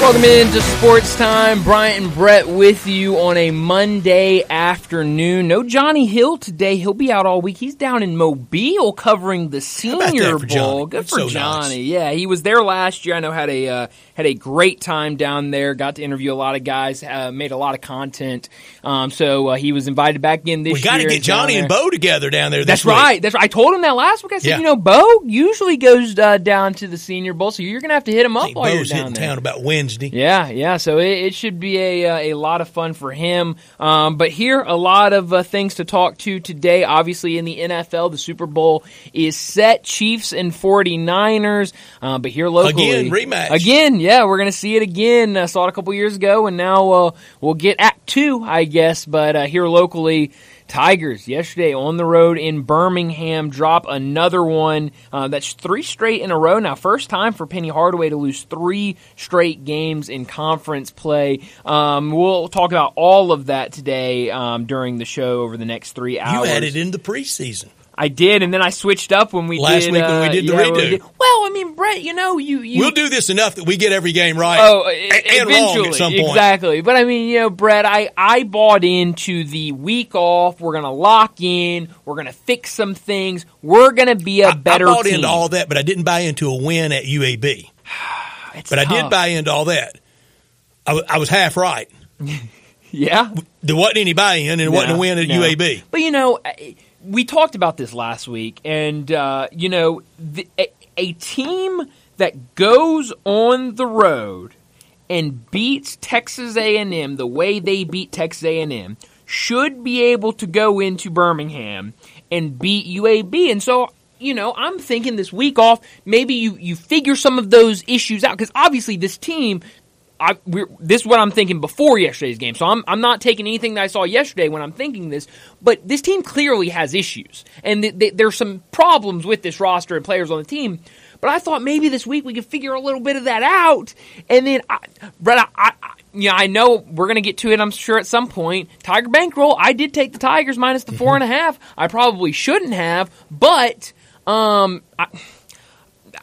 Welcome into Sports Time. Bryant and Brett with you on a Monday afternoon. No Johnny Hill today. He'll be out all week. He's down in Mobile covering the Senior Bowl. Good That's for so Johnny. nice. Yeah, he was there last year. I know had a uh, had a great time down there. Got to interview a lot of guys. Uh, made a lot of content. Um, so uh, he was invited back in this We got to get Johnny and. Bo together down there. This That's week. right. That's right. I told him that last week. I said, Yeah. you know, Bo usually goes uh, down to the Senior Bowl, so you're going to have to hit him up while you're down hitting there. town about Wednesday. Yeah, yeah. So it, it should be a uh, a lot of fun for him. Um, but here, a lot of uh, things to talk to today. Obviously, in the NFL, the Super Bowl is set. Chiefs and 49ers. Uh, but here locally, Again, rematch. Again, yeah, we're gonna see it again. Uh, saw it a couple years ago, and now uh, we'll get Act Two, I guess. But uh, here locally. Tigers yesterday on the road in Birmingham drop another one. Uh, that's three straight in a row now. First time for Penny Hardaway to lose three straight games in conference play. Um, we'll talk about all of that today um, during the show over the next three You hours. had it in the preseason. I did, and then I switched up when we Last did week when uh, we did the yeah, when we redo. did- Well, I mean, Brett, you know, you, you We'll do this enough that we get every game right. Oh, a- and wrong at some point. exactly. But I mean, you know, Brett, I I bought into the week off. We're gonna lock in. We're gonna fix some things. We're gonna be a I- better I bought team. into all that, but I didn't buy into a win at UAB. It's But I did buy into all that. I, was half right. Yeah, There wasn't any buy-in, and it wasn't a win at no. UAB. But you know, I- we talked about this last week, and uh, you know, the, a, a team that goes on the road and beats Texas A&M the way they beat Texas A&M should be able to go into Birmingham and beat UAB. And so, you know, I'm thinking this week off, maybe you you figure some of those issues out because obviously this team. I, we're, this is what I'm thinking before yesterday's game. So I'm, I'm not taking anything that I saw yesterday when I'm thinking this. But this team clearly has issues, and th- th- there's some problems with this roster and players on the team. But I thought maybe this week we could figure a little bit of that out, and then, I, Brett, I, I, I- yeah, I know we're gonna get to it. I'm sure at some point. Tiger bankroll. I did take the Tigers minus the four and a half. I probably shouldn't have, but um, I,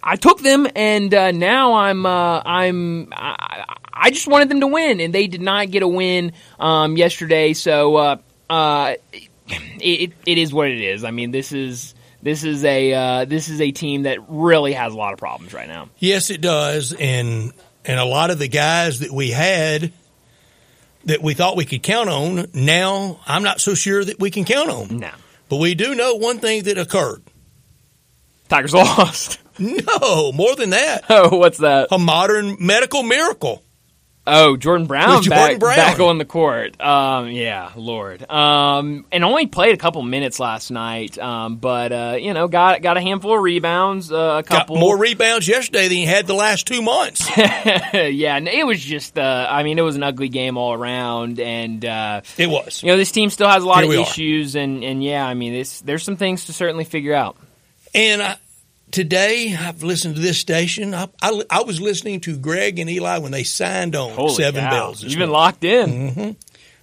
I took them, and uh, now I'm uh, I'm I, I just wanted them to win, and they did not get a win um, yesterday. So uh, uh, it, it is what it is. I mean, this is this is a uh, this is a team that really has a lot of problems right now. Yes, it does, and and a lot of the guys that we had that we thought we could count on, now I'm not so sure that we can count on. No, But we do know one thing that occurred. Tigers lost. No, more than that, oh, what's that? a modern medical miracle. Oh, Jordan Brown, With back, Brown. back on the court. Um, yeah, Lord. Um, and only played a couple minutes last night. Um, but uh, you know, got got a handful of rebounds, uh, a Got couple more rebounds yesterday than he had the last two months. yeah, and it was just. Uh, I mean, it was an ugly game all around, and uh, It was. you know, this team still has a lot Here of we are. issues, and and yeah, I mean, there's some things to certainly figure out. And I, today I've listened to this station. I, I, I was listening to Greg and Eli when they signed on Holy Seven cow. Bells. You've been locked in.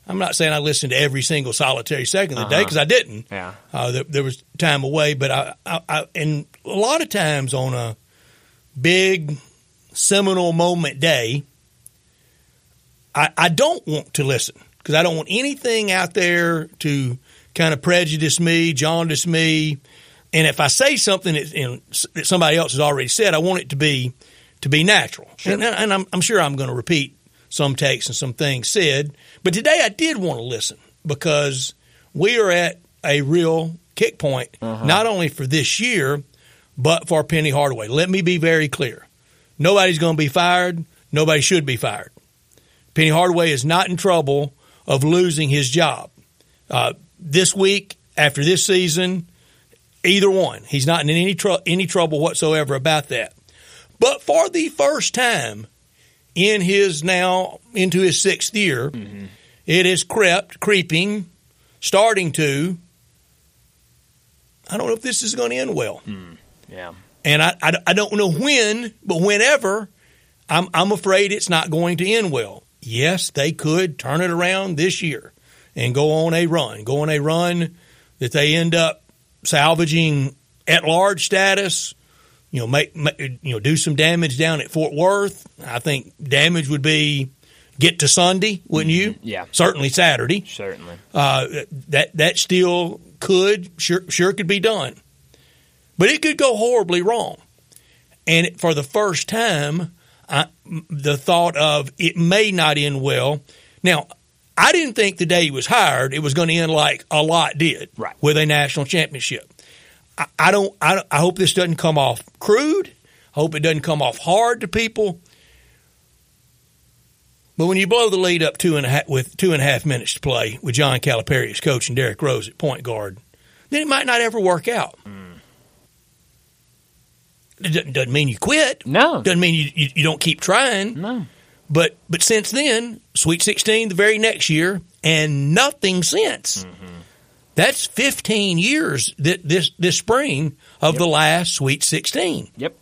I'm not saying I listened to every single solitary second of the day Uh-huh. because I didn't. Yeah. Uh, there, there was time away, but I, I, I, and a lot of times on a big seminal moment day, I, I don't want to listen because I don't want anything out there to kind of prejudice me, jaundice me. And if I say something that, that somebody else has already said, I want it to be to be natural. And, and I'm, I'm sure I'm going to repeat some takes and some things said. But today I did want to listen because we are at a real kick point, not only for this year, but for Penny Hardaway. Let me be very clear. Nobody's going to be fired. Nobody should be fired. Penny Hardaway is not in trouble of losing his job. Uh, this week, after this season, either one. He's not in any, tr- any trouble whatsoever about that. But for the first time in his now into his sixth year, mm-hmm. it has crept, creeping, starting to. I don't know if this is going to end well. Hmm. Yeah. And I, I, I don't know when, but whenever, I'm, I'm afraid it's not going to end well. Yes, they could turn it around this year and go on a run, go on a run that they end up salvaging at large status, you know, make, make you know do some damage down at Fort Worth. I think damage would be get to Sunday, wouldn't you? Mm-hmm. Yeah. certainly Saturday. Certainly. Uh, that that still could sure sure could be done, but it could go horribly wrong. And for the first time, I, the thought of it may not end well. Now, I didn't think the day he was hired it was going to end like a lot did, Right. with a national championship. I, I don't. I, don't- I hope this doesn't come off crude. I hope it doesn't come off hard to people. But when you blow the lead up two and a half, with two and a half minutes to play with John Calipari as coach and Derrick Rose at point guard, then it might not ever work out. Mm. It doesn't, doesn't mean you quit. No. Doesn't mean you, you, you don't keep trying. No. But but since then, Sweet 16 the very next year, and nothing since. Mm-hmm. That's 15 years that this this spring of the last Sweet 16. Yep.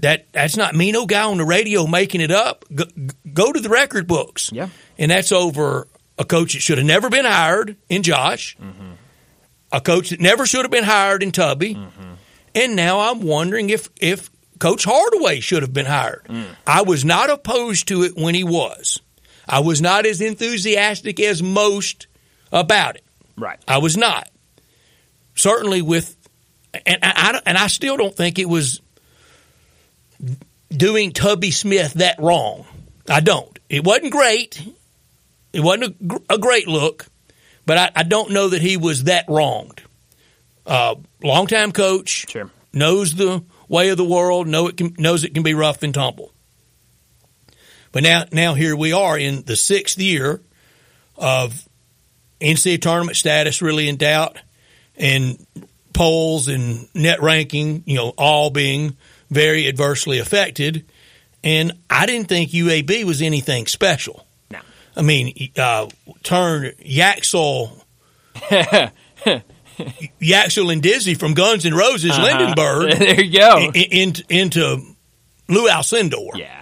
That that's not me, no guy on the radio making it up. Go, go to the record books. Yeah. And that's over a coach that should have never been hired in Josh, mm-hmm. a coach that never should have been hired in Tubby, mm-hmm. and now I'm wondering if if Coach Hardaway should have been hired. I was not opposed to it when he was. I was not as enthusiastic as most about it. Right. I was not. Certainly with, and I, I and I still don't think it was doing Tubby Smith that wrong. I don't. It wasn't great. It wasn't a, a great look, but I, I don't know that he was that wronged. Uh, longtime coach Sure. knows the way of the world, know it can, knows it can be rough and tumble. But now, now here we are in the sixth year of NCAA tournament status really in doubt, and polls and net ranking, you know, all being very adversely affected. And I didn't think UAB was anything special. No. I mean, uh, turn Yaxel, Yaxel and Dizzy from Guns N' Roses, Uh-huh. Lendeborg, there you go. in, in, into Lou Alcindor. yeah.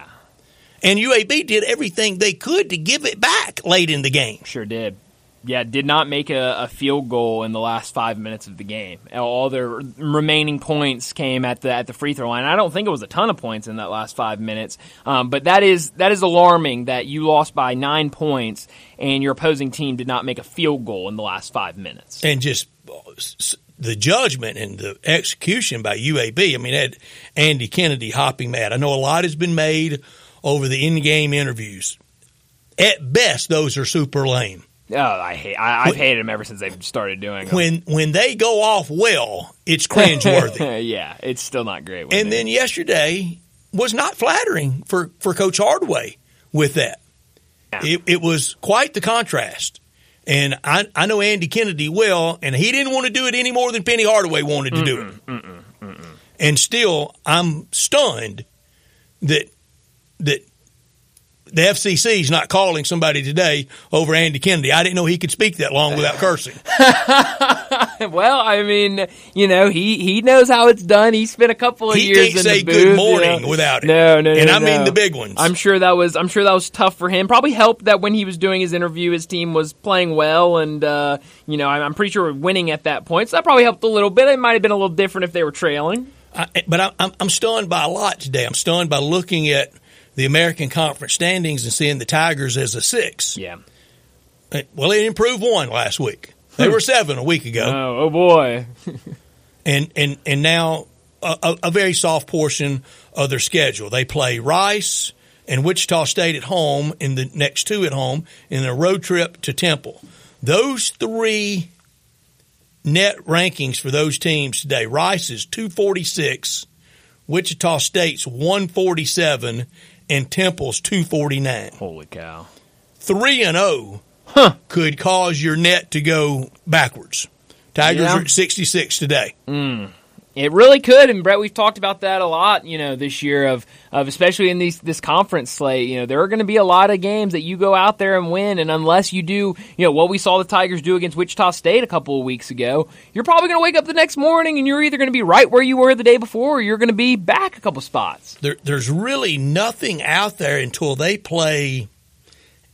And UAB did everything they could to give it back late in the game. Sure did. Yeah, did not make a, a field goal in the last five minutes of the game. All their remaining points came at the at the free throw line. I don't think it was a ton of points in that last five minutes, um, but that is that is alarming that you lost by nine points and your opposing team did not make a field goal in the last five minutes. And just the judgment and the execution by UAB. I mean, had Andy Kennedy hopping mad. I know a lot has been made over the in-game interviews. At best, those are super lame. Oh, I hate. I, I've hated them ever since they've started doing them. When when they go off well, it's cringeworthy. yeah, it's still not great. and they- then yesterday was not flattering for, for Coach Hardaway with that. Yeah. It, it was quite the contrast. And I, I know Andy Kennedy well, and he didn't want to do it any more than Penny Hardaway wanted to do it. And still, I'm stunned that that the FCC is not calling somebody today over Andy Kennedy. I didn't know he could speak that long without cursing. well, I mean, you know, he he knows how it's done. He spent a couple of He years can't in say the booth, good you morning know. without it. No, no, And no, I mean the big ones. I'm sure that was I'm sure that was tough for him. Probably helped that when he was doing his interview, his team was playing well, and uh, you know, I'm, I'm pretty sure winning at that point. So that probably helped a little bit. It might have been a little different if they were trailing. I, but I, I'm, I'm stunned by a lot today. I'm stunned by looking at the American Conference standings and seeing the Tigers as a six. Yeah. Well, they improved one last week. They were seven a week ago, Oh, oh boy. and and and now a, a, very soft portion of their schedule. They play Rice and Wichita State at home, and the next two at home, in a road trip to Temple. Those three net rankings for those teams today: Rice is two forty six, Wichita State's one forty seven, and Temple's two forty nine. Holy cow. Three and zero huh. could cause your net to go backwards. Tigers Yeah. are at sixty six today. Mm. It really could, and Brett, we've talked about that a lot, you know, this year of, of especially in these this conference slate. You know, there are going to be a lot of games that you go out there and win, and unless you do, you know, what we saw the Tigers do against Wichita State a couple of weeks ago, you're probably going to wake up the next morning and you're either going to be right where you were the day before, or you're going to be back a couple spots. there, there's really nothing out there until they play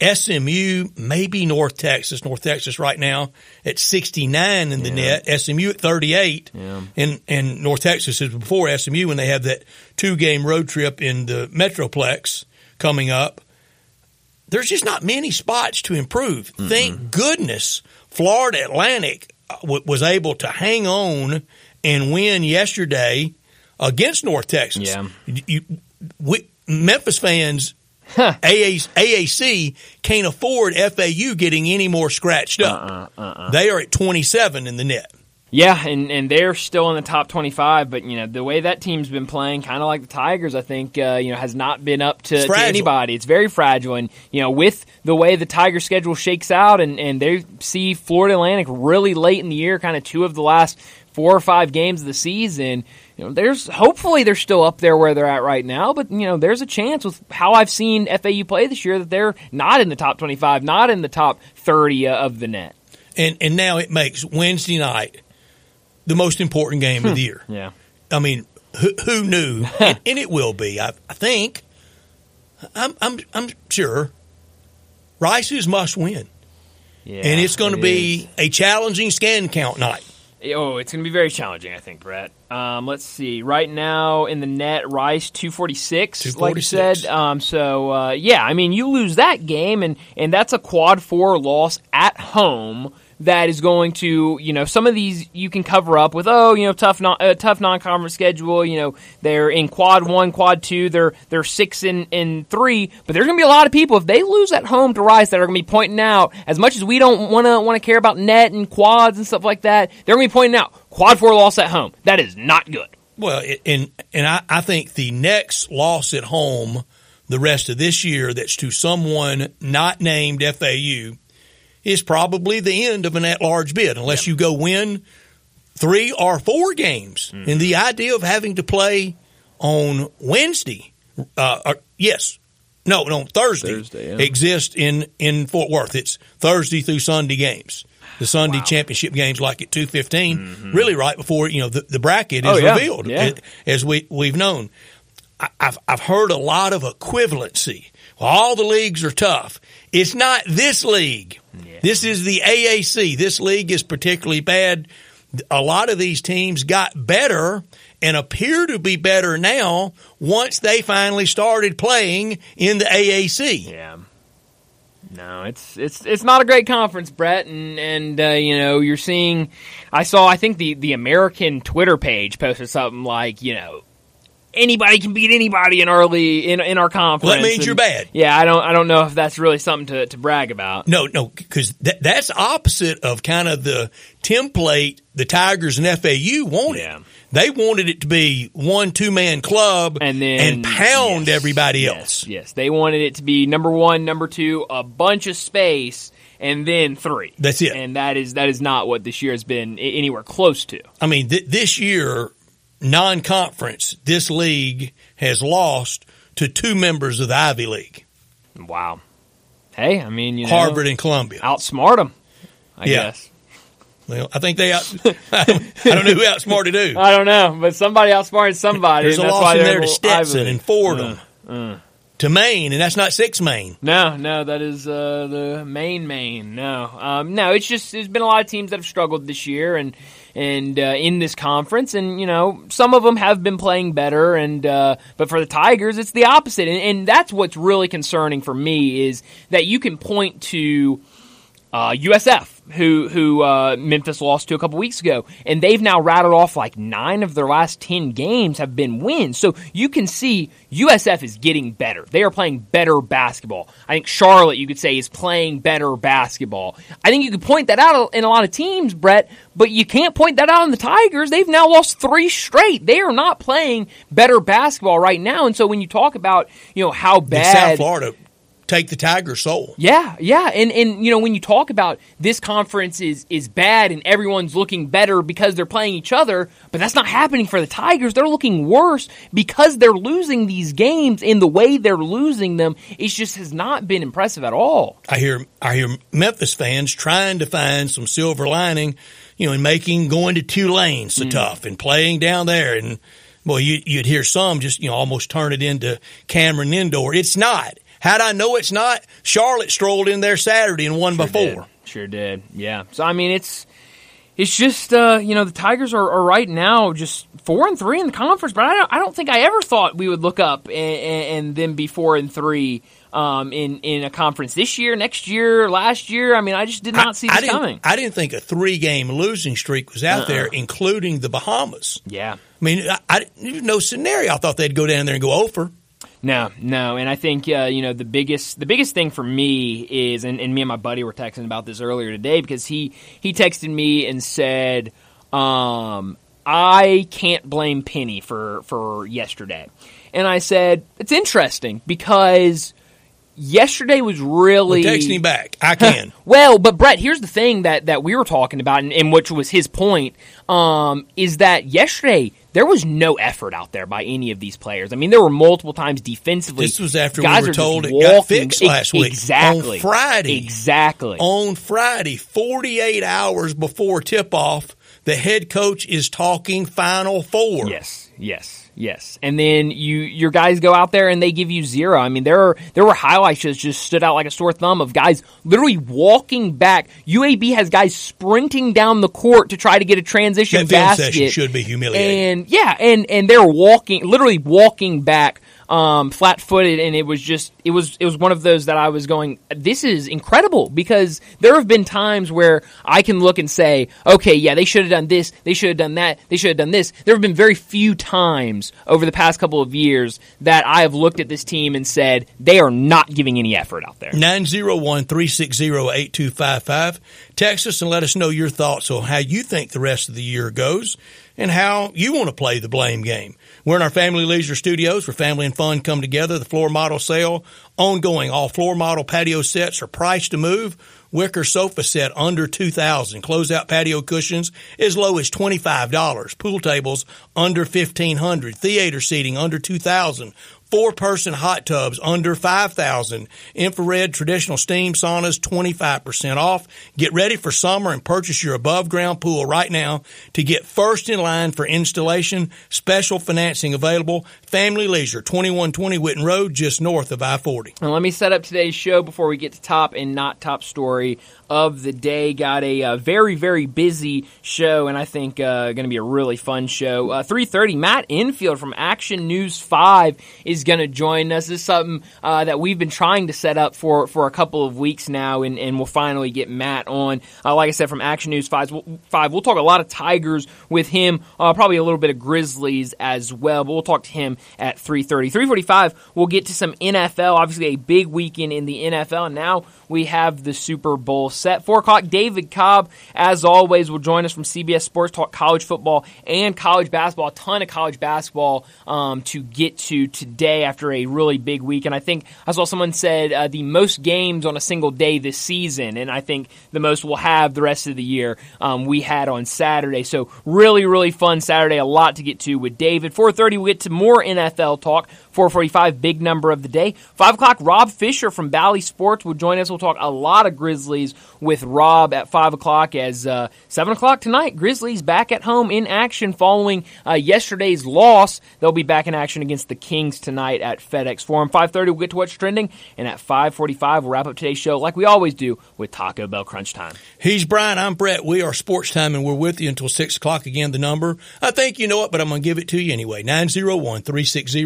SMU, maybe North Texas. North Texas right now at 69 in the Yeah. net. SMU at 38. Yeah. And, and North Texas is before SMU when they have that two game road trip in the Metroplex coming up. There's just not many spots to improve. Thank goodness Florida Atlantic uh, w- was able to hang on and win yesterday against North Texas. Yeah. You, we, Memphis fans Huh. AAC, AAC can't afford FAU getting any more scratched up. Uh-uh, They are at 27 in the net. Yeah, and, and they're still in the top 25, but you know the way that team's been playing, kind of like the Tigers, I think uh, you know has not been up to, to anybody. It's very fragile, and you know with the way the Tiger schedule shakes out, and, and they see Florida Atlantic really late in the year, kind of two of the last four or five games of the season. You know, there's hopefully they're still up there where they're at right now, but you know there's a chance with how I've seen FAU play this year that they're not in the top 25, not in the top 30 uh, of the net. And, and now it makes Wednesday night the most important game of hmm. the year. Yeah. I mean, who, who knew? and, and it will be, I, I think. I'm, I'm, I'm sure. Rice is must win. Yeah, and it's going to be is. a challenging scan count night. Oh, it's going to be very challenging, I think, Brett. Um, let's see. Right now in the net, Rice two forty six, like you said. Um, so uh, yeah, I mean, you lose that game, and and that's a quad four loss at home. That is going to, you know, some of these you can cover up with, oh, you know, tough, non, uh, tough non-conference schedule. You know, they're in quad one, quad two. They're they're six and, and three. But there's going to be a lot of people if they lose at home to Rice that are going to be pointing out as much as we don't want to want to care about net and quads and stuff like that. They're going to be pointing out quad four loss at home. That is not good. Well, and and I, I think the next loss at home, the rest of this year, that's to someone not named FAU, is probably the end of an at-large bid, unless you go win three or four games. Mm-hmm. And the idea of having to play on Wednesday, uh, or, yes, no, no, Thursday, Thursday, yeah. exists in in Fort Worth. It's Thursday through Sunday games. The Sunday Wow. championship games, like at two really right before you know the, the bracket is Oh, yeah. revealed, Yeah. as we we've known. I, I've I've heard a lot of equivalency. Well, all the leagues are tough. It's not this league. This is the AAC. This league is particularly bad. A lot of these teams got better and appear to be better now once they finally started playing in the AAC. Yeah. No, it's it's it's not a great conference, Brett, and and uh, you know you're seeing. I saw. I think the the American Twitter page posted something like you know anybody can beat anybody in early in in our conference. Well, that means And, you're bad. Yeah, I don't I don't know if that's really something to to brag about. No, no, because that, that's opposite of kind of the template the Tigers and FAU wanted. Yeah. They wanted it to be one two man club And then and pound yes, everybody yes, else. Yes, they wanted it to be number one, number two, a bunch of space, and then three. That's it. And that is that is not what this year has been anywhere close to. I mean, th- this year, non conference, this league has lost to two members of the Ivy League, Wow. Hey, I mean, you know, Harvard and Columbia. outsmart them. I Yeah. guess. Well, I think they out. I don't know who outsmarted who. I don't know, but somebody outsmarted somebody. There's a loss why in there to Stetson Ivy and Fordham, uh. to Maine, and that's not six Maine. No, no, that is uh, the main main. No, um, no, it's just there's been a lot of teams that have struggled this year and and uh, in this conference, and you know some of them have been playing better, and uh, but for the Tigers, it's the opposite, and, and that's what's really concerning for me is that you can point to uh, USF, who who uh, Memphis lost to a couple weeks ago, and they've now rattled off like nine of their last ten games have been wins. So you can see USF is getting better. They are playing better basketball. I think Charlotte, you could say, is playing better basketball. I think you could point that out in a lot of teams, Brett, but you can't point that out in the Tigers. They've now lost three straight. They are not playing better basketball right now. And so when you talk about you know how bad South Florida take the Tiger's soul? yeah, yeah, and and you know when you talk about this conference is is bad and everyone's looking better because they're playing each other, but that's not happening for the Tigers. They're looking worse because they're losing these games in the way they're losing them. It just has not been impressive at all. I hear I hear Memphis fans trying to find some silver lining, you know, in making going to Tulane so mm. tough and playing down there. And well, you'd hear some just you know almost turn it into Cameron Indoor. It's not. Had I know it's not, Charlotte strolled in there Saturday and won Sure before. did. Sure did. Yeah. So I mean, it's it's just uh, you know the Tigers are, are right now just four and three in the conference, but I don't, I don't think I ever thought we would look up and, and, then be four and three um, in in a conference this year, next year, last year. I mean, I just did not see I, this didn't, coming. I didn't think a three game losing streak was out there, including the Bahamas. yeah. I mean, I, I no scenario. I thought they'd go down there and go over. No, no, and I think uh, you know the biggest the biggest thing for me is, and, and me and my buddy were texting about this earlier today because he he texted me and said, um, I can't blame Penny for for yesterday, and I said it's interesting because yesterday was really Text me back. I can. well, but Brett, here's the thing that, that we were talking about, and, and which was his point, um, is that yesterday there was no effort out there by any of these players. I mean, there were multiple times defensively. This was after guys we were told it got fixed last week. Exactly. On Friday. Exactly. on Friday, 48 hours before tip off, the head coach is talking Final Four. Yes, yes, yes. And then you your guys go out there and they give you zero. I mean, there are there were highlights that just stood out like a sore thumb of guys literally walking back. UAB has guys sprinting down the court to try to get a transition That film basket. should be humiliating. And yeah, and and they're walking, literally walking back, um, flat footed, and it was just it was it was one of those that I was going, this is incredible because there have been times where I can look and say, okay, yeah, they should have done this, they should have done that, they should have done this. There have been very few times over the past couple of years that I have looked at this team and said they are not giving any effort out there. 901 360 8255. Text us and let us know your thoughts on how you think the rest of the year goes and how you want to play the blame game. We're in our Family Leisure Studios where family and fun come together. The floor model sale ongoing. All floor model patio sets are priced to move. Wicker sofa set under 2000 Closeout patio cushions as low as $25. Pool tables under 1500 Theater seating under 2000 Four person hot tubs under 5,000. Infrared traditional steam saunas 25% off. Get ready for summer and purchase your above ground pool right now to get first in line for installation. Special financing available. Family Leisure 2120 Whitten Road just north of I-40. And let me set up today's show before we get to top and not top story of the day. Got a uh, very very busy show, and I think uh, going to be a really fun show. Uh, Three thirty, Matt Infield from Action News Five is going to join us. This is something uh, that we've been trying to set up for for a couple of weeks now, and, and we'll finally get Matt on. Uh, like I said, from Action News Five, we'll, five, we'll talk a lot of Tigers with him. Uh, probably a little bit of Grizzlies as well, but we'll talk to him at three thirty. Three forty-five, we'll get to some NFL. Obviously, a big weekend in the NFL, now we have the Super Bowl set. Four o'clock, David Cobb, as always, will join us from CBS Sports Talk college football and college basketball. A ton of college basketball um, to get to today after a really big week. And I think I saw someone said uh, the most games on a single day this season, and I think the most we'll have the rest of the year um, we had on Saturday. So really, really fun Saturday. A lot to get to with David. 4.30, we'll get to more NFL talk. 445, big number of the day. 5 o'clock, Rob Fisher from Bally Sports will join us. We'll talk a lot of Grizzlies with Rob at 5 o'clock as uh, 7 o'clock tonight. Grizzlies back at home in action following uh, yesterday's loss. They'll be back in action against the Kings tonight at FedEx Forum. 5.30, we'll get to what's trending. And at 5.45, we'll wrap up today's show like we always do with Taco Bell Crunch Time. He's Bryant. I'm Brett. We are Sports Time, and we're with you until 6 o'clock. Again, the number. I think you know it, but I'm going to give it to you anyway. 901 360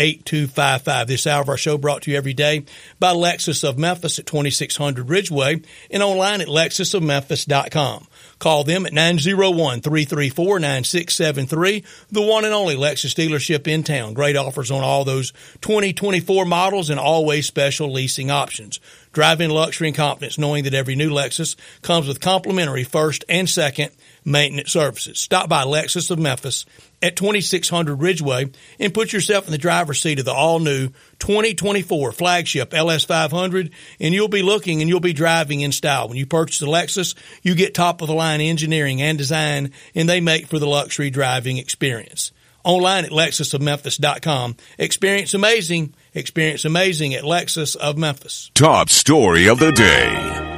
8255. This hour of our show brought to you every day by Lexus of Memphis at 2600 Ridgeway and online at lexusofmemphis.com. Call them at 901-334-9673, the one and only Lexus dealership in town. Great offers on all those 2024 models and always special leasing options. Drive in luxury and confidence knowing that every new Lexus comes with complimentary first and second maintenance services. Stop by Lexus of Memphis at 2600 Ridgeway and put yourself in the driver's seat of the all new 2024 flagship LS500 and you'll be looking and you'll be driving in style. When you purchase a Lexus, you get top of the line engineering and design and they make for the luxury driving experience. Online at lexusofmemphis.com. Experience amazing. Experience amazing at Lexus of Memphis. Top story of the day.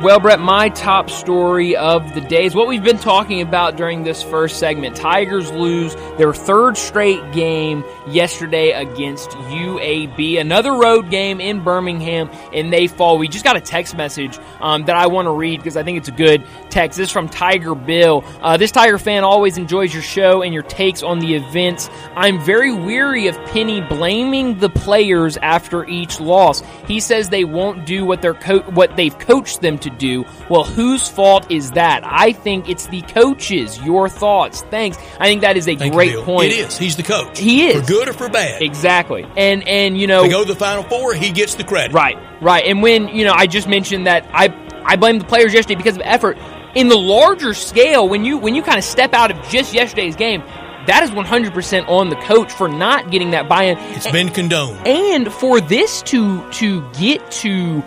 Well, Brett, my top story of the day is what we've been talking about during this first segment. Tigers lose their third straight game yesterday against UAB. Another road game in Birmingham, and they fall. We just got a text message um, that I want to read because I think it's a good text. This is from Tiger Bill. Uh, this Tiger fan always enjoys your show and your takes on the events. I'm very weary of Penny blaming the players after each loss. He says they won't do what they're co- what they've coached them to do. Well, whose fault is that? I think it's the coaches. Your thoughts? Thanks. I think that is a Thank great you, point. It is. He's the coach. He is. For good or for bad. Exactly. And and you know They go to the Final Four, he gets the credit. Right, right. And when, you know, I just mentioned that I I blame the players yesterday because of effort. In the larger scale, when you when you kind of step out of just yesterday's game, that is 100% on the coach for not getting that buy-in. It's been condoned. And for this to to get to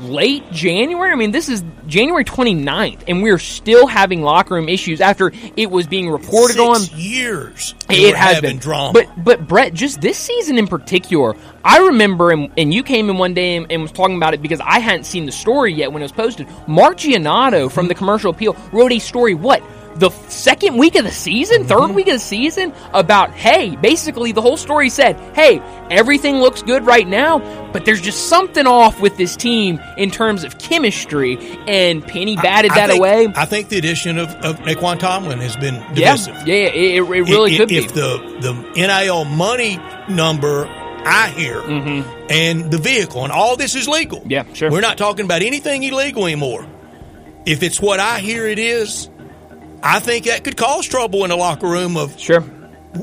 late January, I mean this is January 29th and we're still having locker room issues after it was being reported Six on years. it has been drama. But but Brett, just this season in particular, I remember, and, and you came in one day and, and was talking about it because I hadn't seen the story yet when it was posted. Mark Giannotto from the Commercial Appeal wrote a story. What? The second week of the season, Mm-hmm. third week of the season, about hey, basically the whole story said, hey, everything looks good right now, but there's just something off with this team in terms of chemistry, and Penny batted I that think, away. I think the addition of, of Nae'Qwan Tomlin has been yeah, divisive. yeah, it, it really if, could if be. If the the NIL money number I hear and the vehicle and all this is legal. Mm-hmm. Yeah, sure. We're not talking about anything illegal anymore. If it's what I hear it is, I think that could cause trouble in the locker room of Sure.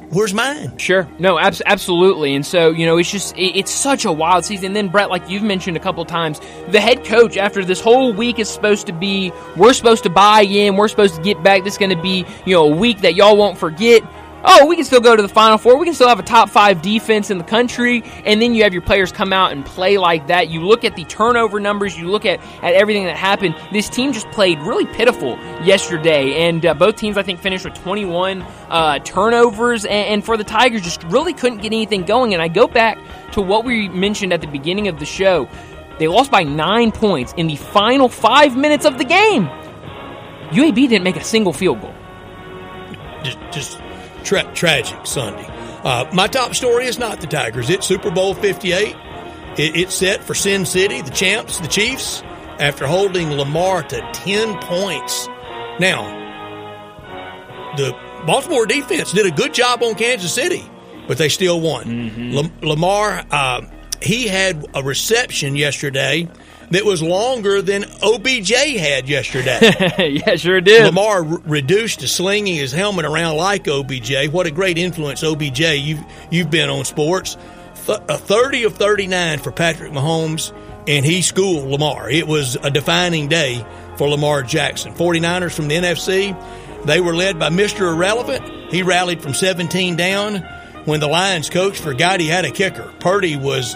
where's mine? Sure. No, abs- absolutely. And so, you know, it's just, it, it's such a wild season. And then, Brett, like you've mentioned a couple times, the head coach, after this whole week is supposed to be, we're supposed to buy in, we're supposed to get back, this is going to be, you know, a week that y'all won't forget. Oh, we can still go to the Final Four. We can still have a top five defense in the country. And then you have your players come out and play like that. You look at the turnover numbers. You look at, at everything that happened. This team just played really pitiful yesterday. And uh, both teams, I think, finished with 21 uh, turnovers. And, and for the Tigers, just really couldn't get anything going. And I go back to what we mentioned at the beginning of the show. They lost by nine points in the final five minutes of the game. UAB didn't make a single field goal. Just, just tra- tragic Sunday. Uh, my top story is not the Tigers. It's Super Bowl 58. It, it's set for Sin City, the champs, the Chiefs, after holding Lamar to 10 points. Now, the Baltimore defense did a good job on Kansas City, but they still won. Lam- Lamar, uh, he had a reception yesterday that was longer than OBJ had yesterday. yeah, sure did. Lamar reduced to slinging his helmet around like OBJ. What a great influence OBJ you've you've been on sports. Th- a 30 of 39 for Patrick Mahomes, and he schooled Lamar. It was a defining day for Lamar Jackson. 49ers from the NFC, they were led by Mr. Irrelevant. He rallied from 17 down when the Lions coach forgot he had a kicker. Purdy was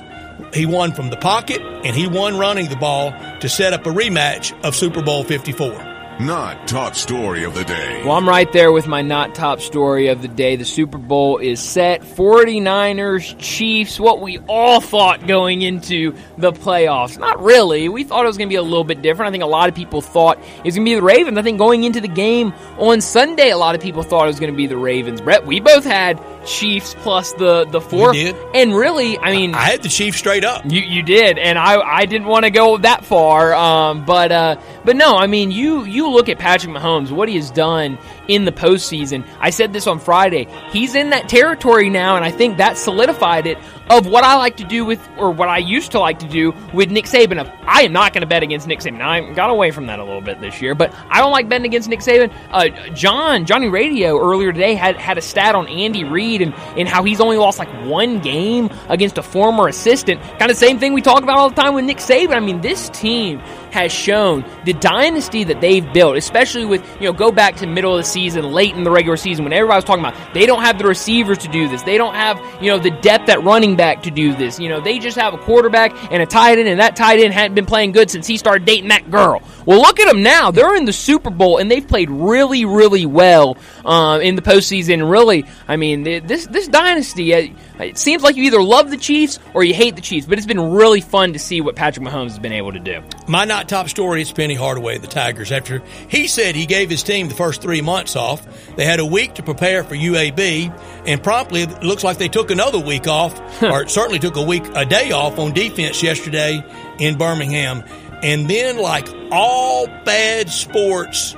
he won from the pocket and he won running the ball to set up a rematch of Super Bowl 54. Not top story of the day. Well, I'm right there with my not top story of the day. The Super Bowl is set. 49ers, Chiefs, what we all thought going into the playoffs. Not really. We thought it was going to be a little bit different. I think a lot of people thought it was going to be the Ravens. I think going into the game on Sunday, a lot of people thought it was going to be the Ravens. Brett, we both had Chiefs plus the, the four. And really, I mean, I had the Chiefs straight up. you you did, and I I didn't want to go that far, um, but uh, but no, I mean you you look at Patrick Mahomes, what he has done in the postseason. I said this on Friday. He's in that territory now, and I think that solidified it of what I like to do with, or what I used to like to do with Nick Saban. Of I am not going to bet against Nick Saban. Now, I got away from that a little bit this year, but I don't like betting against Nick Saban. Uh, John Johnny Radio earlier today had had a stat on Andy Reid and and how he's only lost like one game against a former assistant. Kind of same thing we talk about all the time with Nick Saban. I mean, this team has shown the dynasty that they've built, especially with, you know, go back to middle of the season, late in the regular season when everybody was talking about they don't have the receivers to do this. They don't have, you know, the depth at running back to do this. You know, they just have a quarterback and a tight end, and that tight end hadn't been playing good since he started dating that girl. Well, look at them now. They're in the Super Bowl, and they've played really, really well uh, in the postseason. Really, I mean, this this dynasty. Uh, it seems like you either love the Chiefs or you hate the Chiefs, but it's been really fun to see what Patrick Mahomes has been able to do. My not top story is Penny Hardaway, the Tigers. After he said he gave his team the first three months off, they had a week to prepare for UAB, and promptly it looks like they took another week off, or certainly took a week, a day off on defense yesterday in Birmingham. And then, like all bad sports,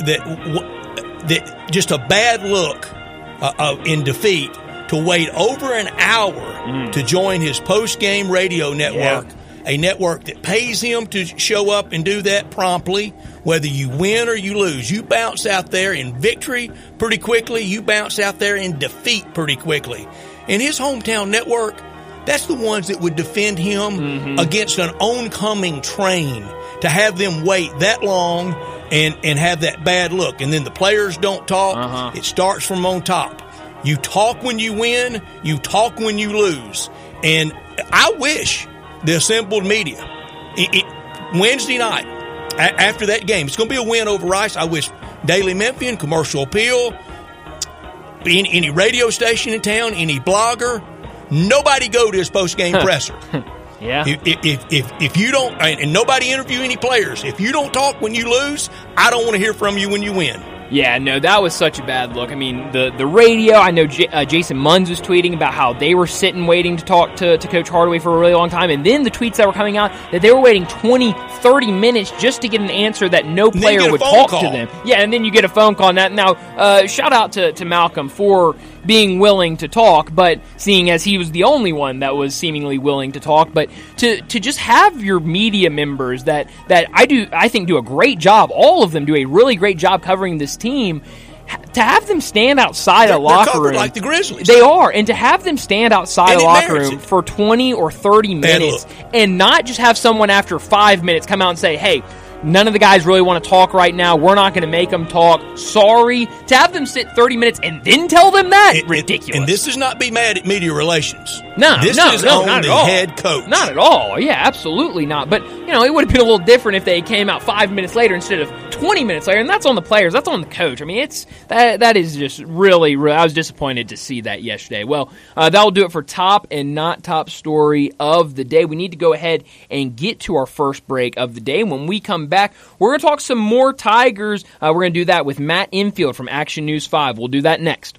that that just a bad look uh, uh, in defeat to wait over an hour mm. to join his post game radio network, yeah. a network that pays him to show up and do that promptly. Whether you win or you lose, you bounce out there in victory pretty quickly, you bounce out there in defeat pretty quickly. In his hometown network, that's the ones that would defend him mm-hmm. against an oncoming train to have them wait that long and, and have that bad look. And then the players don't talk. Uh-huh. It starts from on top. You talk when you win, you talk when you lose. And I wish the assembled media, it, it, Wednesday night, a, after that game, it's going to be a win over Rice. I wish Daily Memphian, Commercial Appeal, any, any radio station in town, any blogger, nobody go to his post game presser. Yeah. If, if, if, if, you don't, and nobody interview any players, if you don't talk when you lose, I don't want to hear from you when you win. Yeah, no, that was such a bad look. I mean, the the radio. I know J- uh, Jason Munz was tweeting about how they were sitting waiting to talk to, to Coach Hardaway for a really long time, and then the tweets that were coming out that they were waiting 20, 30 minutes just to get an answer that no player would talk call. to them. Yeah, and then you get a phone call. that now, uh, shout out to, to Malcolm for being willing to talk, but seeing as he was the only one that was seemingly willing to talk, but to to just have your media members that that I do I think do a great job. All of them do a really great job covering this team to have them stand outside they're, a locker room like the Grizzlies. They are, and to have them stand outside a locker room it. for twenty or thirty minutes, and not just have someone after five minutes come out and say, "Hey, None of the guys really want to talk right now. We're not going to make them talk. Sorry. To have them sit 30 minutes and then tell them that? It, ridiculous. It, and this is not be mad at media relations. No, this no, is no, on not the at all. head coach. Not at all. Yeah, absolutely not. But, you know, it would have been a little different if they came out five minutes later instead of 20 minutes later. And that's on the players. That's on the coach. I mean, it's that that is just really, really I was disappointed to see that yesterday. Well, uh, that will do it for top and not top story of the day. We need to go ahead and get to our first break of the day. When we come back, we're going to talk some more Tigers. Uh, we're going to do that with Matt Infield from Action News 5. We'll do that next.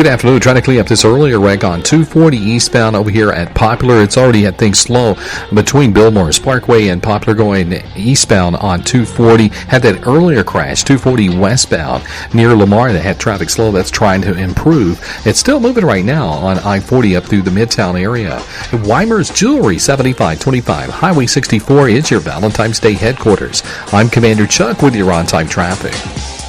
Good afternoon. Trying to clean up this earlier wreck on 240 eastbound over here at Poplar. It's already had things slow between Bill Morris Parkway and Poplar going eastbound on 240. Had that earlier crash, 240 westbound near Lamar that had traffic slow. That's trying to improve. It's still moving right now on I-40 up through the Midtown area. Weimer's Jewelry, 7525 Highway 64 is your Valentine's Day headquarters. I'm Commander Chuck with your on-time traffic.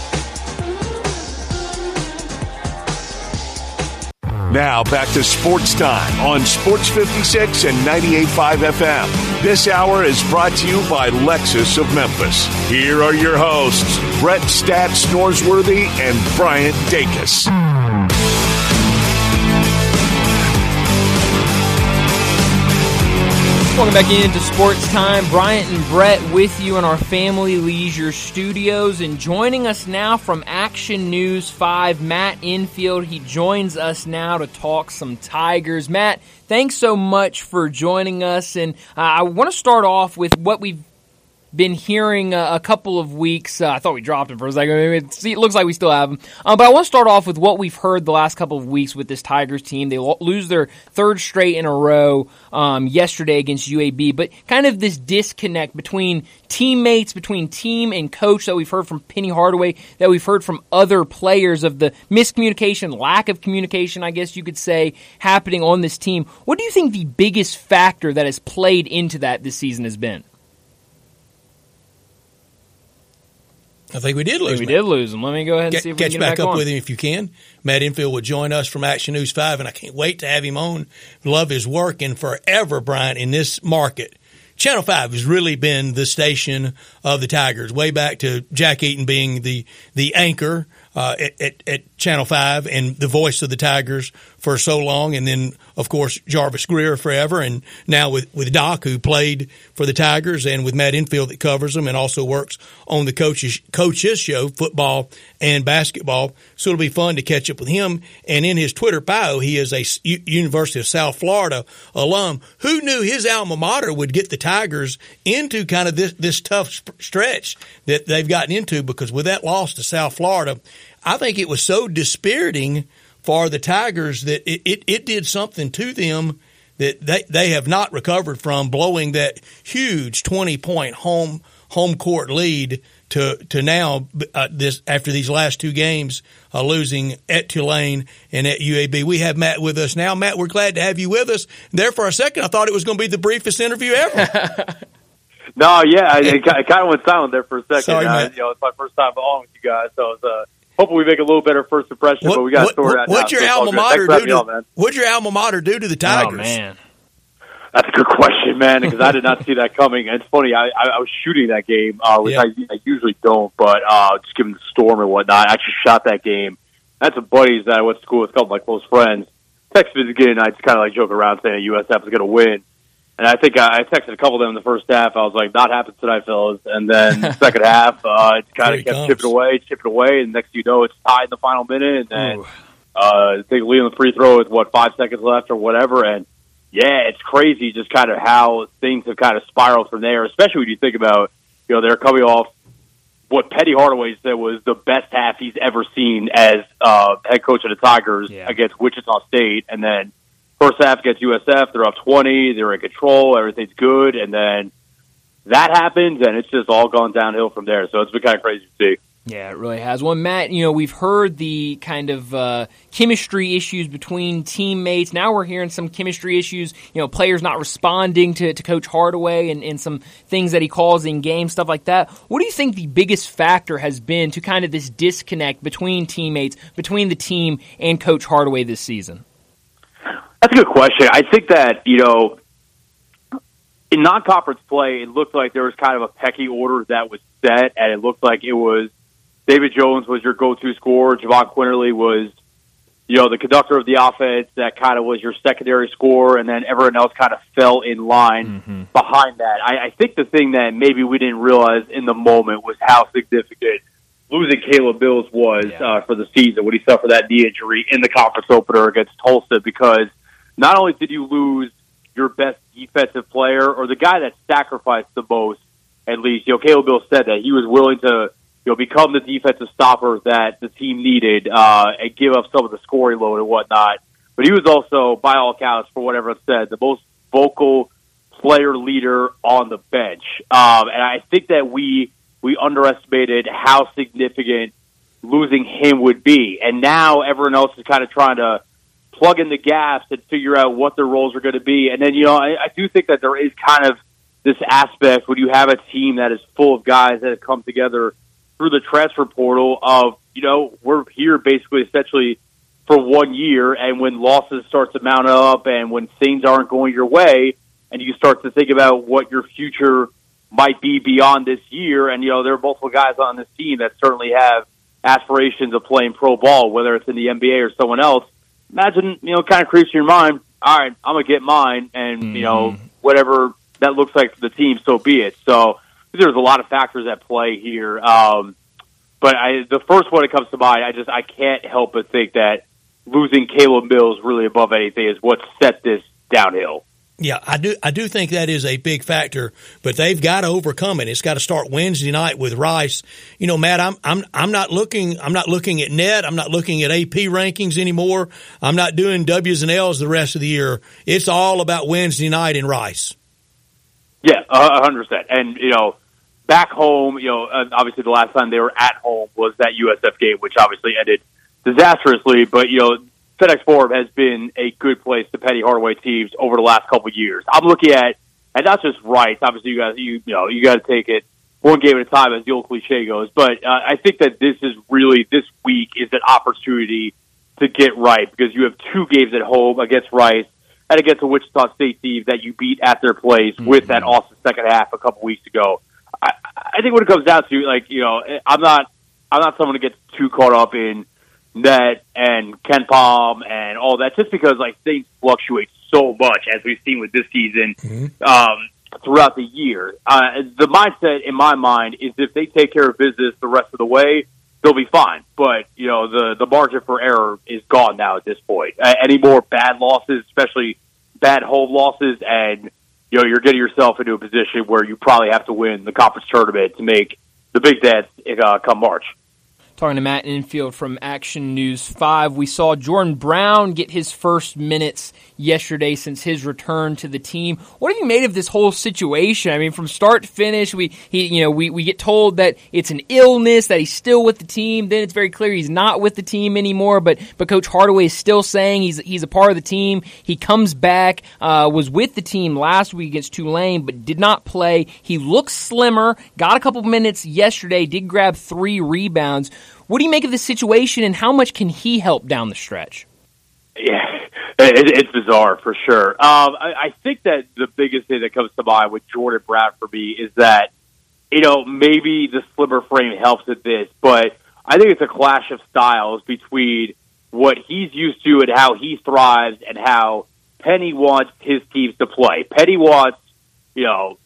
Now back to sports time on Sports 56 and 98.5 FM. This hour is brought to you by Lexus of Memphis. Here are your hosts, Brett Stats Norsworthy and Bryant Dacus. Welcome back into Sports Time. Bryant and Brett with you in our Family Leisure studios. And joining us now from Action News 5, Matt Infield. He joins us now to talk some Tigers. Matt, thanks so much for joining us. And uh, I want to start off with what we've been hearing uh, a couple of weeks. Uh, I thought we dropped him for a second. It, it looks like we still have him. Um, but I want to start off with what we've heard the last couple of weeks with this Tigers team. They lo- lose their third straight in a row um, yesterday against UAB, but kind of this disconnect between teammates, between team and coach that we've heard from Penny Hardaway, that we've heard from other players of the miscommunication, lack of communication, I guess you could say, happening on this team. What do you think the biggest factor that has played into that this season has been? I think we did lose. We Matt. did lose him. Let me go ahead and Get, see if catch we can back, back up on. with him if you can. Matt Infield will join us from Action News 5, and I can't wait to have him on. Love his work and forever, Bryant, in this market. Channel 5 has really been the station of the Tigers, way back to Jack Eaton being the, the anchor uh, at, at, at Channel 5 and the voice of the Tigers for so long. And then, of course, Jarvis Greer forever. And now with, with Doc, who played for the Tigers, and with Matt Infield that covers them and also works on the coaches, coaches show, football and basketball. So it'll be fun to catch up with him. And in his Twitter bio, he is a U- University of South Florida alum. Who knew his alma mater would get the Tigers into kind of this, this tough stretch that they've gotten into? Because with that loss to South Florida, I think it was so dispiriting for the Tigers that it, it, it did something to them that they, they have not recovered from blowing that huge 20 point home home court lead to to now uh, this after these last two games uh, losing at Tulane and at UAB. We have Matt with us now. Matt, we're glad to have you with us. There for a second, I thought it was going to be the briefest interview ever. No, yeah, I, it, kind of went silent there for a second. Sorry, uh, man. you know, it's my first time on with you guys, so I was uh, hoping we make a little better first impression. but we got to sort it out. what's now, your so alma mater Thanks for having do me on, to man. what's your alma mater do to the Tigers? Oh man, That's a good question, man, because I did not see that coming. And it's funny, I, I, I was shooting that game, uh, which Yeah. I, I usually don't, but uh, just given the storm and whatnot, I actually shot that game. I had some buddies that I went to school with, a couple of my close friends. Texted me again, I just kind of like joke around saying USF is going to win. And I think I, I texted a couple of them in the first half. I was like, "Not happening tonight, fellas." And then the second half, uh, it kind of kept comes. chipping away, chipping away, and next thing you know, it's tied in the final minute. And then Ooh. uh, I think leading the free throw with what five seconds left or whatever. And yeah, it's crazy just kind of how things have kind of spiraled from there. Especially when you think about you know they're coming off what Penny Hardaway said was the best half he's ever seen as uh, head coach of the Tigers Yeah. against Wichita State, and then first half against USF, they're up twenty, they're in control, everything's good, and then that happens, and it's just all gone downhill from there. So it's been kind of crazy to see. Yeah, it really has. Well, Matt, you know, we've heard the kind of uh, chemistry issues between teammates. Now we're hearing some chemistry issues, you know, players not responding to, to Coach Hardaway and, and some things that he calls in game, stuff like that. What do you think the biggest factor has been to kind of this disconnect between teammates, between the team and Coach Hardaway this season? That's a good question. I think that, you know, in non conference play, it looked like there was kind of a pecky order that was set, and it looked like it was David Jones was your go to scorer, Jahvon Quinerly was, you know, the conductor of the offense that kind of was your secondary scorer, and then everyone else kind of fell in line behind that. I, I think the thing that maybe we didn't realize in the moment was how significant losing Caleb Mills was Yeah. uh, for the season when he suffered that knee injury in the conference opener against Tulsa because not only did you lose your best defensive player or the guy that sacrificed the most, at least, you know, Caleb Mills said that he was willing to, you know, become the defensive stopper that the team needed uh, and give up some of the scoring load and whatnot. But he was also, by all accounts, for whatever it said, the most vocal player leader on the bench. Um, and I think that we we underestimated how significant losing him would be. And now everyone else is kind of trying to plug in the gaps and figure out what their roles are going to be. And then, you know, I, I do think that there is kind of this aspect when you have a team that is full of guys that have come together through the transfer portal of, you know, we're here basically essentially for one year. And when losses start to mount up and when things aren't going your way and you start to think about what your future might be beyond this year. And, you know, there are multiple guys on this team that certainly have aspirations of playing pro ball, whether it's in the NBA or someone else. Imagine, you know, kind of creeps in your mind, all right, I'm going to get mine. And, you know, whatever that looks like for the team, so be it. So there's a lot of factors at play here. Um, but I, the first one that comes to mind, I just, I can't help but think that losing Caleb Mills really above anything is what set this downhill. Yeah, I do. I do think that is a big factor, but they've got to overcome it. It's got to start Wednesday night with Rice. You know, Matt, I'm I'm I'm not looking. I'm not looking at net. I'm not looking at AP rankings anymore. I'm not doing W's and L's the rest of the year. It's all about Wednesday night in Rice. Yeah, a hundred percent. And you know, back home, you know, obviously the last time they were at home was that USF game, which obviously ended disastrously. But you know, FedEx Forum has been a good place to Penny Hardaway teams over the last couple of years. I'm looking at, and not just Rice. Obviously, you guys, you, you know, you got to take it one game at a time, as the old cliche goes. But uh, I think that this is really this week is an opportunity to get right because you have two games at home against Rice and against a Wichita State team that you beat at their place mm-hmm. with that awesome second half a couple weeks ago. I, I think what it comes down to, like you know, I'm not, I'm not someone to get too caught up in net and KenPom and all that, just because like things fluctuate so much as we've seen with this season mm-hmm. um, throughout the year. Uh, the mindset in my mind is if they take care of business the rest of the way, they'll be fine. But you know the the margin for error is gone now at this point. Uh, any more bad losses, especially bad home losses, and you know you're getting yourself into a position where you probably have to win the conference tournament to make the big dance uh, come March. Talking to Matt Infield from Action News 5, we saw Jordan Brown get his first minutes yesterday since his return to the team. What have you made of this whole situation? I mean, from start to finish, we he you know we, we get told that it's an illness that he's still with the team. Then it's very clear he's not with the team anymore. But but Coach Hardaway is still saying he's he's a part of the team. He comes back, uh, was with the team last week against Tulane, but did not play. He looks slimmer. Got a couple minutes yesterday. Did grab three rebounds. What do you make of this situation, and how much can he help down the stretch? Yeah, it, it's bizarre for sure. Um, I, I think that the biggest thing that comes to mind with Jordan Brown for me is that you know maybe the slimmer frame helps with this, but I think it's a clash of styles between what he's used to and how he thrives and how Penny wants his teams to play. Penny wants, you know,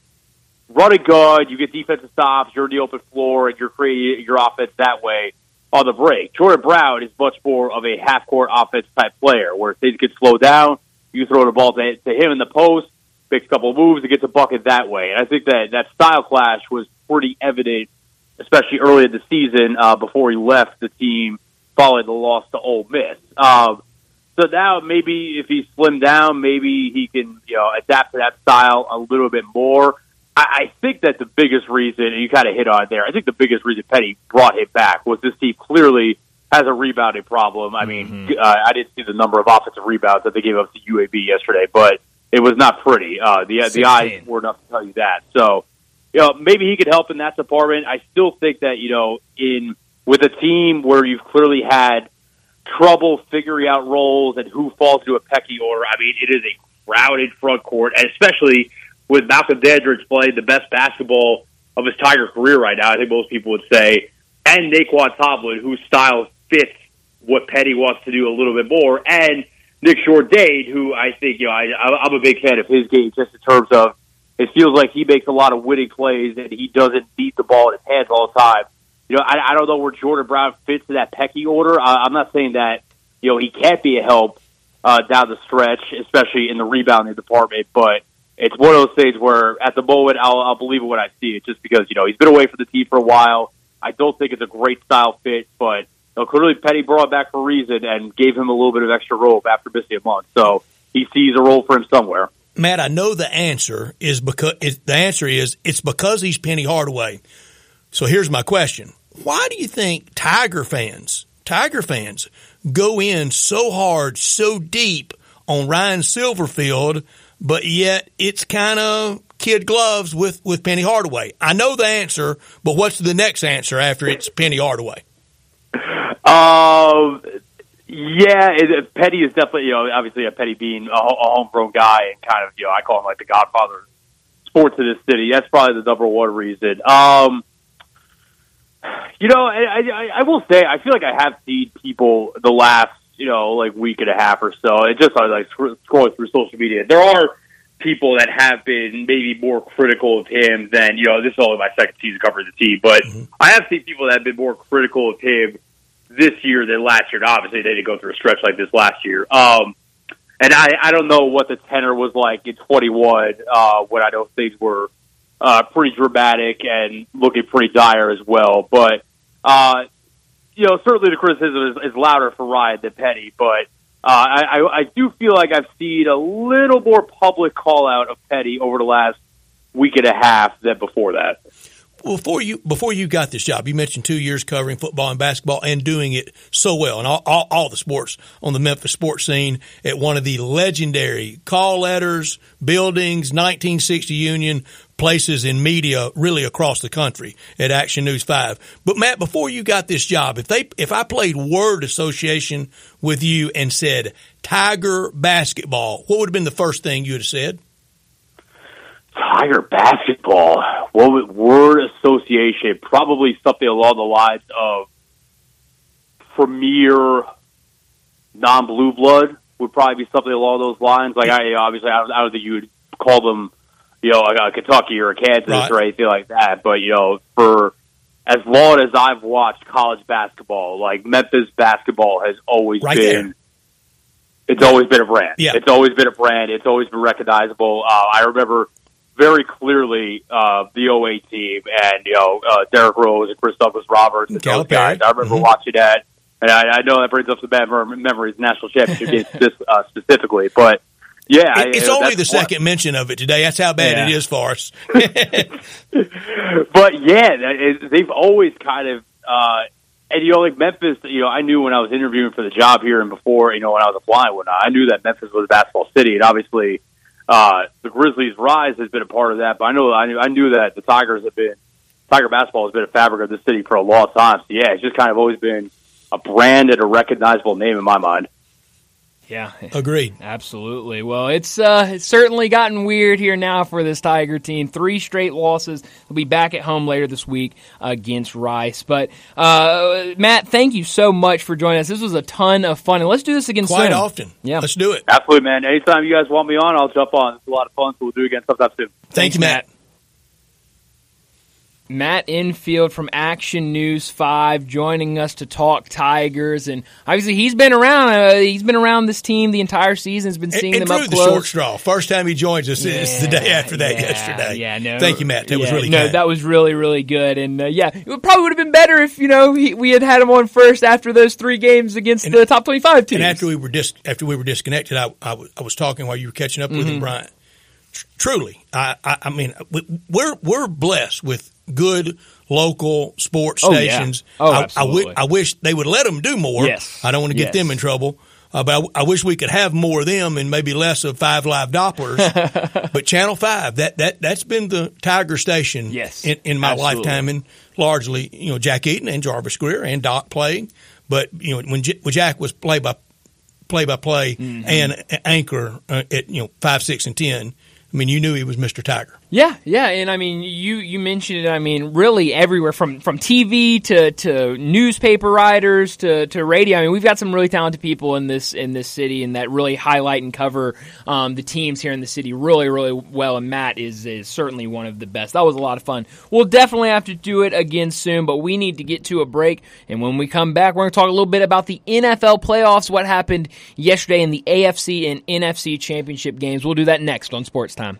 run a gun, you get defensive stops, you're in the open floor, and you're creating your offense that way on the break. Jordan Brown is much more of a half court offense type player where things get slowed down, you throw the ball to, to him in the post, makes a couple of moves, and gets a bucket that way. And I think that that style clash was pretty evident, especially early in the season uh, before he left the team following the loss to Ole Miss. Um, so now maybe if he's slimmed down, maybe he can you know adapt to that style a little bit more. I, think that the biggest reason, and you kind of hit on it there, I think the biggest reason Penny brought him back was this team clearly has a rebounding problem. I mean, mm-hmm. uh, I didn't see the number of offensive rebounds that they gave up to UAB yesterday, but it was not pretty. Uh, the 16. the eyes were enough to tell you that. So, you know, maybe he could help in that department. I still think that you know, in with a team where you've clearly had trouble figuring out roles and who falls into a pecking order. I mean, it is a crowded front court, and especially with Malcolm Dandridge playing the best basketball of his Tiger career right now, I think most people would say, and Nae'Qwan Tomlin, whose style fits what Penny wants to do a little bit more, and Nick Jourdain, who I think, you know, I, I'm a big fan of his game just in terms of it feels like he makes a lot of winning plays and he doesn't beat the ball in his hands all the time. You know, I, I don't know where Jordan Brown fits in that pecking order. I, I'm not saying that, you know, he can't be a help uh, down the stretch, especially in the rebounding department, but it's one of those things where at the moment I'll, I'll believe when I see just because you know he's been away from the team for a while. I don't think it's a great style fit, but you know, clearly Penny brought back for a reason and gave him a little bit of extra rope after missing a month. So he sees a role for him somewhere. Matt, I know the answer is because it, the answer is it's because he's Penny Hardaway. So here's my question: Why do you think Tiger fans, Tiger fans, go in so hard, so deep on Ryan Silverfield? But yet it's kind of kid gloves with, with Penny Hardaway. I know the answer, but what's the next answer after it's Penny Hardaway? Um, yeah, it, Penny is definitely, you know, obviously a Penny being a, a homegrown guy and kind of, you know, I call him like the godfather of sports of this city. That's probably the number one reason. Um, you know, I, I, I will say, I feel like I have seen people the last you know, like week and a half or so. It just I like scrolling through social media. There are people that have been maybe more critical of him than you know. This is only my second season covering the team, but mm-hmm. I have seen people that have been more critical of him this year than last year. And obviously, they didn't go through a stretch like this last year. Um, and I, I don't know what the tenor was like in 21 uh, when I know things were uh, pretty dramatic and looking pretty dire as well. But uh, you know, certainly the criticism is, is louder for Ryan than Penny. But uh, I, I, I do feel like I've seen a little more public call out of Penny over the last week and a half than before that before you before you got this job, you mentioned two years covering football and basketball and doing it so well, and all, all, all, the sports on the Memphis sports scene at one of the legendary call letters, buildings, 1960 Union places in media really across the country at Action News Five. But Matt, before you got this job, if they if I played word association with you and said Tiger basketball, what would have been the first thing you'd have said? Tiger basketball. What would, word association? Probably something along the lines of premier non-blue blood would probably be something along those lines. Like I obviously I don't, I don't think you would call them, you know, like a Kentucky or a Kansas right. or anything like that. But you know, for as long as I've watched college basketball, like Memphis basketball has always right been. There. It's always been a brand. Yeah. It's always been a brand. It's always been recognizable. Uh, I remember very clearly uh, the 08 team and you know uh, Derrick Rose and Chris Douglas Roberts and those guys. I remember mm-hmm. watching that, and I, I know that brings up some bad memories, national championship games uh, specifically, but. Yeah, it's I, only the second mention of it today. That's how bad yeah. it is for us. but yeah, it, they've always kind of, uh, and you know, like Memphis. You know, I knew when I was interviewing for the job here and before, you know, when I was applying, when I knew that Memphis was a basketball city, and obviously, uh, the Grizzlies' rise has been a part of that. But I know I knew, I knew that the Tigers have been Tiger basketball has been a fabric of the city for a long time. So yeah, it's just kind of always been a brand and a recognizable name in my mind. Yeah, agreed. Absolutely. Well, it's uh, it's certainly gotten weird here now for this Tiger team. Three straight losses. They'll be back at home later this week against Rice. But uh, Matt, thank you so much for joining us. This was a ton of fun, and let's do this again quite soon. often. Yeah, let's do it. Absolutely, man. Anytime you guys want me on, I'll jump on. It's a lot of fun, so we'll do it again sometime soon. Thank Thanks, you, Matt. Matt. Matt Infield from Action News Five joining us to talk Tigers, and obviously he's been around. Uh, he's been around this team the entire season. Has been seeing and, and them up close. the short straw. First time he joins us yeah, is the day after that yeah, yesterday. Yeah, no, thank you, Matt. That yeah, was really good. no, kind. that was really really good, and uh, yeah, it probably would have been better if you know he, we had had him on first after those three games against and, the top twenty five teams. And after we were dis- after we were disconnected, I, I, w- I was talking while you were catching up with mm-hmm. him, Bryant. Tr- truly, I, I, I mean, we're we're blessed with good local sports oh, stations. Yeah. Oh, I, absolutely. I, wish they would let them do more. Yes. I don't want to get yes. them in trouble. Uh, but I, I, wish we could have more of them and maybe less of Five Live Dopplers. but Channel Five, that that that's been the Tiger station yes, in, in my absolutely. lifetime, and largely you know Jack Eaton and Jarvis Greer and Doc playing. But you know when, J- when Jack was play by play by play and anchor uh, at you know five, six, and ten, I mean you knew he was Mister Tiger. Yeah, yeah, and I mean, you you mentioned it. I mean, really everywhere from from TV to to newspaper writers to to radio. I mean, we've got some really talented people in this in this city, and that really highlight and cover um, the teams here in the city really really well. And Matt is is certainly one of the best. That was a lot of fun. We'll definitely have to do it again soon, but we need to get to a break. And when we come back, we're going to talk a little bit about the NFL playoffs, what happened yesterday in the AFC and NFC championship games. We'll do that next on Sports Time.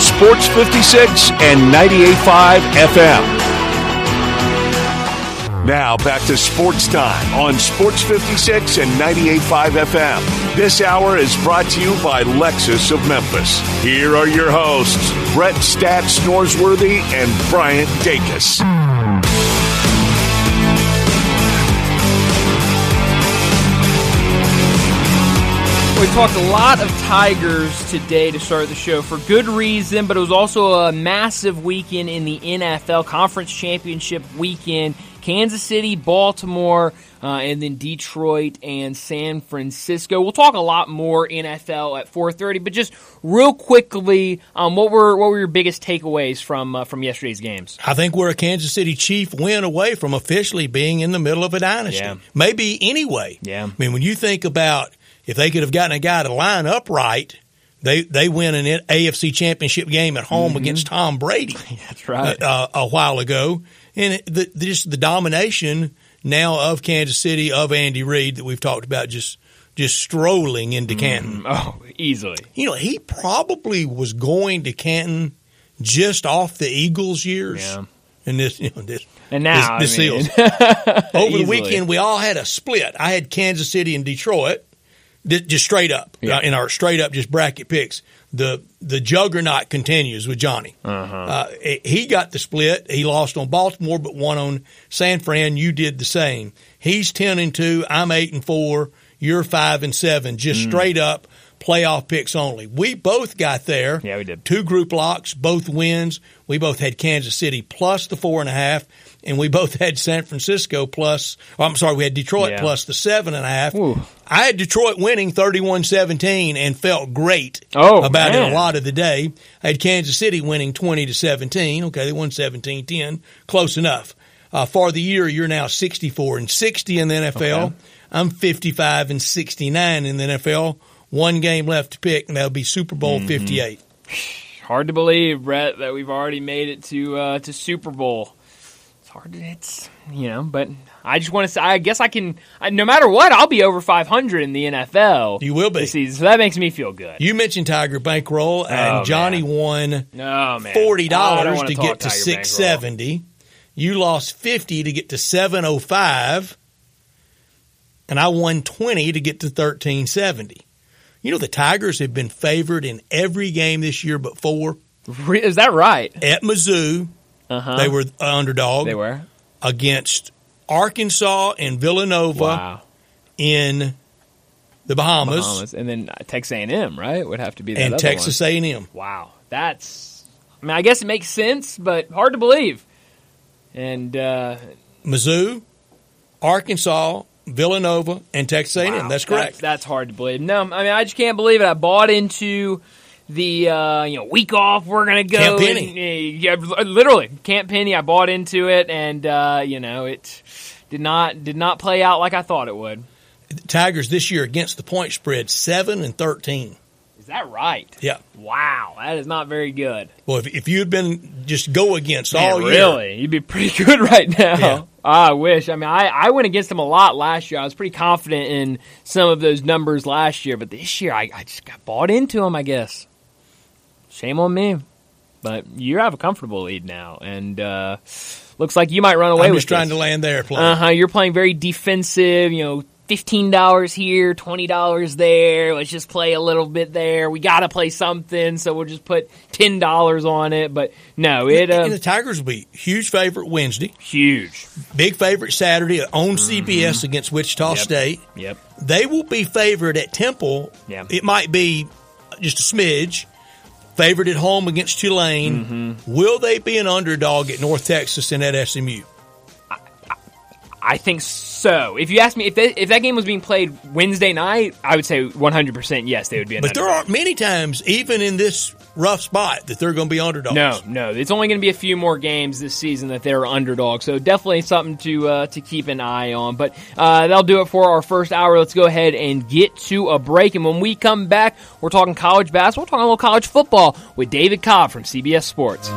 Sports 56 and 98.5 FM. Now back to sports time on Sports 56 and 98.5 FM. This hour is brought to you by Lexus of Memphis. Here are your hosts, Brett Stats Norsworthy and Bryant Dacus. We're talked a lot of Tigers today to start the show for good reason, but it was also a massive weekend in the NFL Conference Championship weekend. Kansas City, Baltimore, uh, and then Detroit and San Francisco. We'll talk a lot more NFL at 4:30, but just real quickly, um, what were what were your biggest takeaways from uh, from yesterday's games? I think we're a Kansas City Chief win away from officially being in the middle of a dynasty. Yeah. Maybe anyway. Yeah. I mean, when you think about if they could have gotten a guy to line up right, they they win an AFC Championship game at home mm-hmm. against Tom Brady. That's right. Uh, uh, a while ago, and the, just the domination now of Kansas City of Andy Reid that we've talked about just just strolling into mm-hmm. Canton. oh, easily. You know, he probably was going to Canton just off the Eagles years. Yeah. And this, you know, this, And now, this, I mean, Seals. over the weekend, we all had a split. I had Kansas City and Detroit, just straight up Yeah. uh, in our straight up just bracket picks. The the juggernaut continues with Johnny. Uh-huh. Uh, he got the split. He lost on Baltimore, but won on San Fran. You did the same. He's ten and two. I'm eight and four. You're five and seven. Just Mm. straight up playoff picks only. We both got there. Yeah, we did. Two group locks, both wins. We both had Kansas City plus the four and a half, and we both had San Francisco plus. oh, I'm sorry, we had Detroit Yeah. plus the seven and a half. Ooh. I had Detroit winning 31-17 and felt great Oh, about it a lot of the day. I had Kansas City winning 20 to 17. Okay, they won 17-10. Close enough. Uh, for the year, you're now 64 and 60 in the NFL. Okay. I'm 55 and 69 in the NFL. One game left to pick, and that'll be Super Bowl Mm-hmm. 58. hard to believe, Brett, that we've already made it to uh, to Super Bowl. Hard to, it's you know, but I just want to say, I guess I can. I, no matter what, I'll be over 500 in the NFL. You will be. season, so that makes me feel good. You mentioned Tiger Bankroll, oh, and Oh, Johnny man. won no man, forty dollars wanna get to 670. Bankroll. You lost fifty to get to seven oh five, and I won twenty to get to thirteen seventy. You know the Tigers have been favored in every game this year but four. Is that right? At Mizzou, Uh huh. they were underdog They were. against Arkansas and Villanova Wow. in the Bahamas, Bahamas. and then Texas A&M, right? Would have to be that and Texas A and M. Wow, that's. I mean, I guess it makes sense, but hard to believe. And uh, Mizzou, Arkansas, Villanova, and Texas A&M. Wow, That's correct. That's, that's hard to believe. No, I mean I just can't believe it. I bought into the uh, you know week off. We're gonna go. Camp Penny. and, uh, yeah, literally Camp Penny. I bought into it, and uh, you know it did not did not play out like I thought it would. Tigers this year against the point spread seven and thirteen. Is that right? Yeah. Wow, that is not very good. Well, if, if you had been just go against Man, all year, really, you'd be pretty good right now. Yeah. I wish. I mean, I, I went against them a lot last year. I was pretty confident in some of those numbers last year, but this year I, I just got bought into them. I guess. Shame on me, but you have a comfortable lead now, and uh, looks like you might run away I'm with just trying this. to land the airplane. Uh huh. You're playing very defensive. You know, fifteen dollars here, twenty dollars there. Let's just play a little bit there. We got to play something, so we'll just put ten dollars on it. But no, it uh, the Tigers will be huge favorite Wednesday, huge. big favorite Saturday on CBS against Wichita Mm-hmm. Yep. State. Yep. They will be favored at Temple. Yeah. It might be just a smidge. Favored at home against Tulane. Mm-hmm. Will they be an underdog at North Texas and at SMU? I think so. If you ask me if that, if that game was being played Wednesday night, I would say 100% yes, they would be an But there aren't many times, even in this rough spot, that they're going to be underdogs. No, no, it's only going to be a few more games this season that they're underdogs. So definitely something to uh, to keep an eye on. But uh, that'll do it for our first hour. Let's go ahead and get to a break. And when we come back, we're talking college basketball, we're talking a little college football with David Cobb from CBS Sports.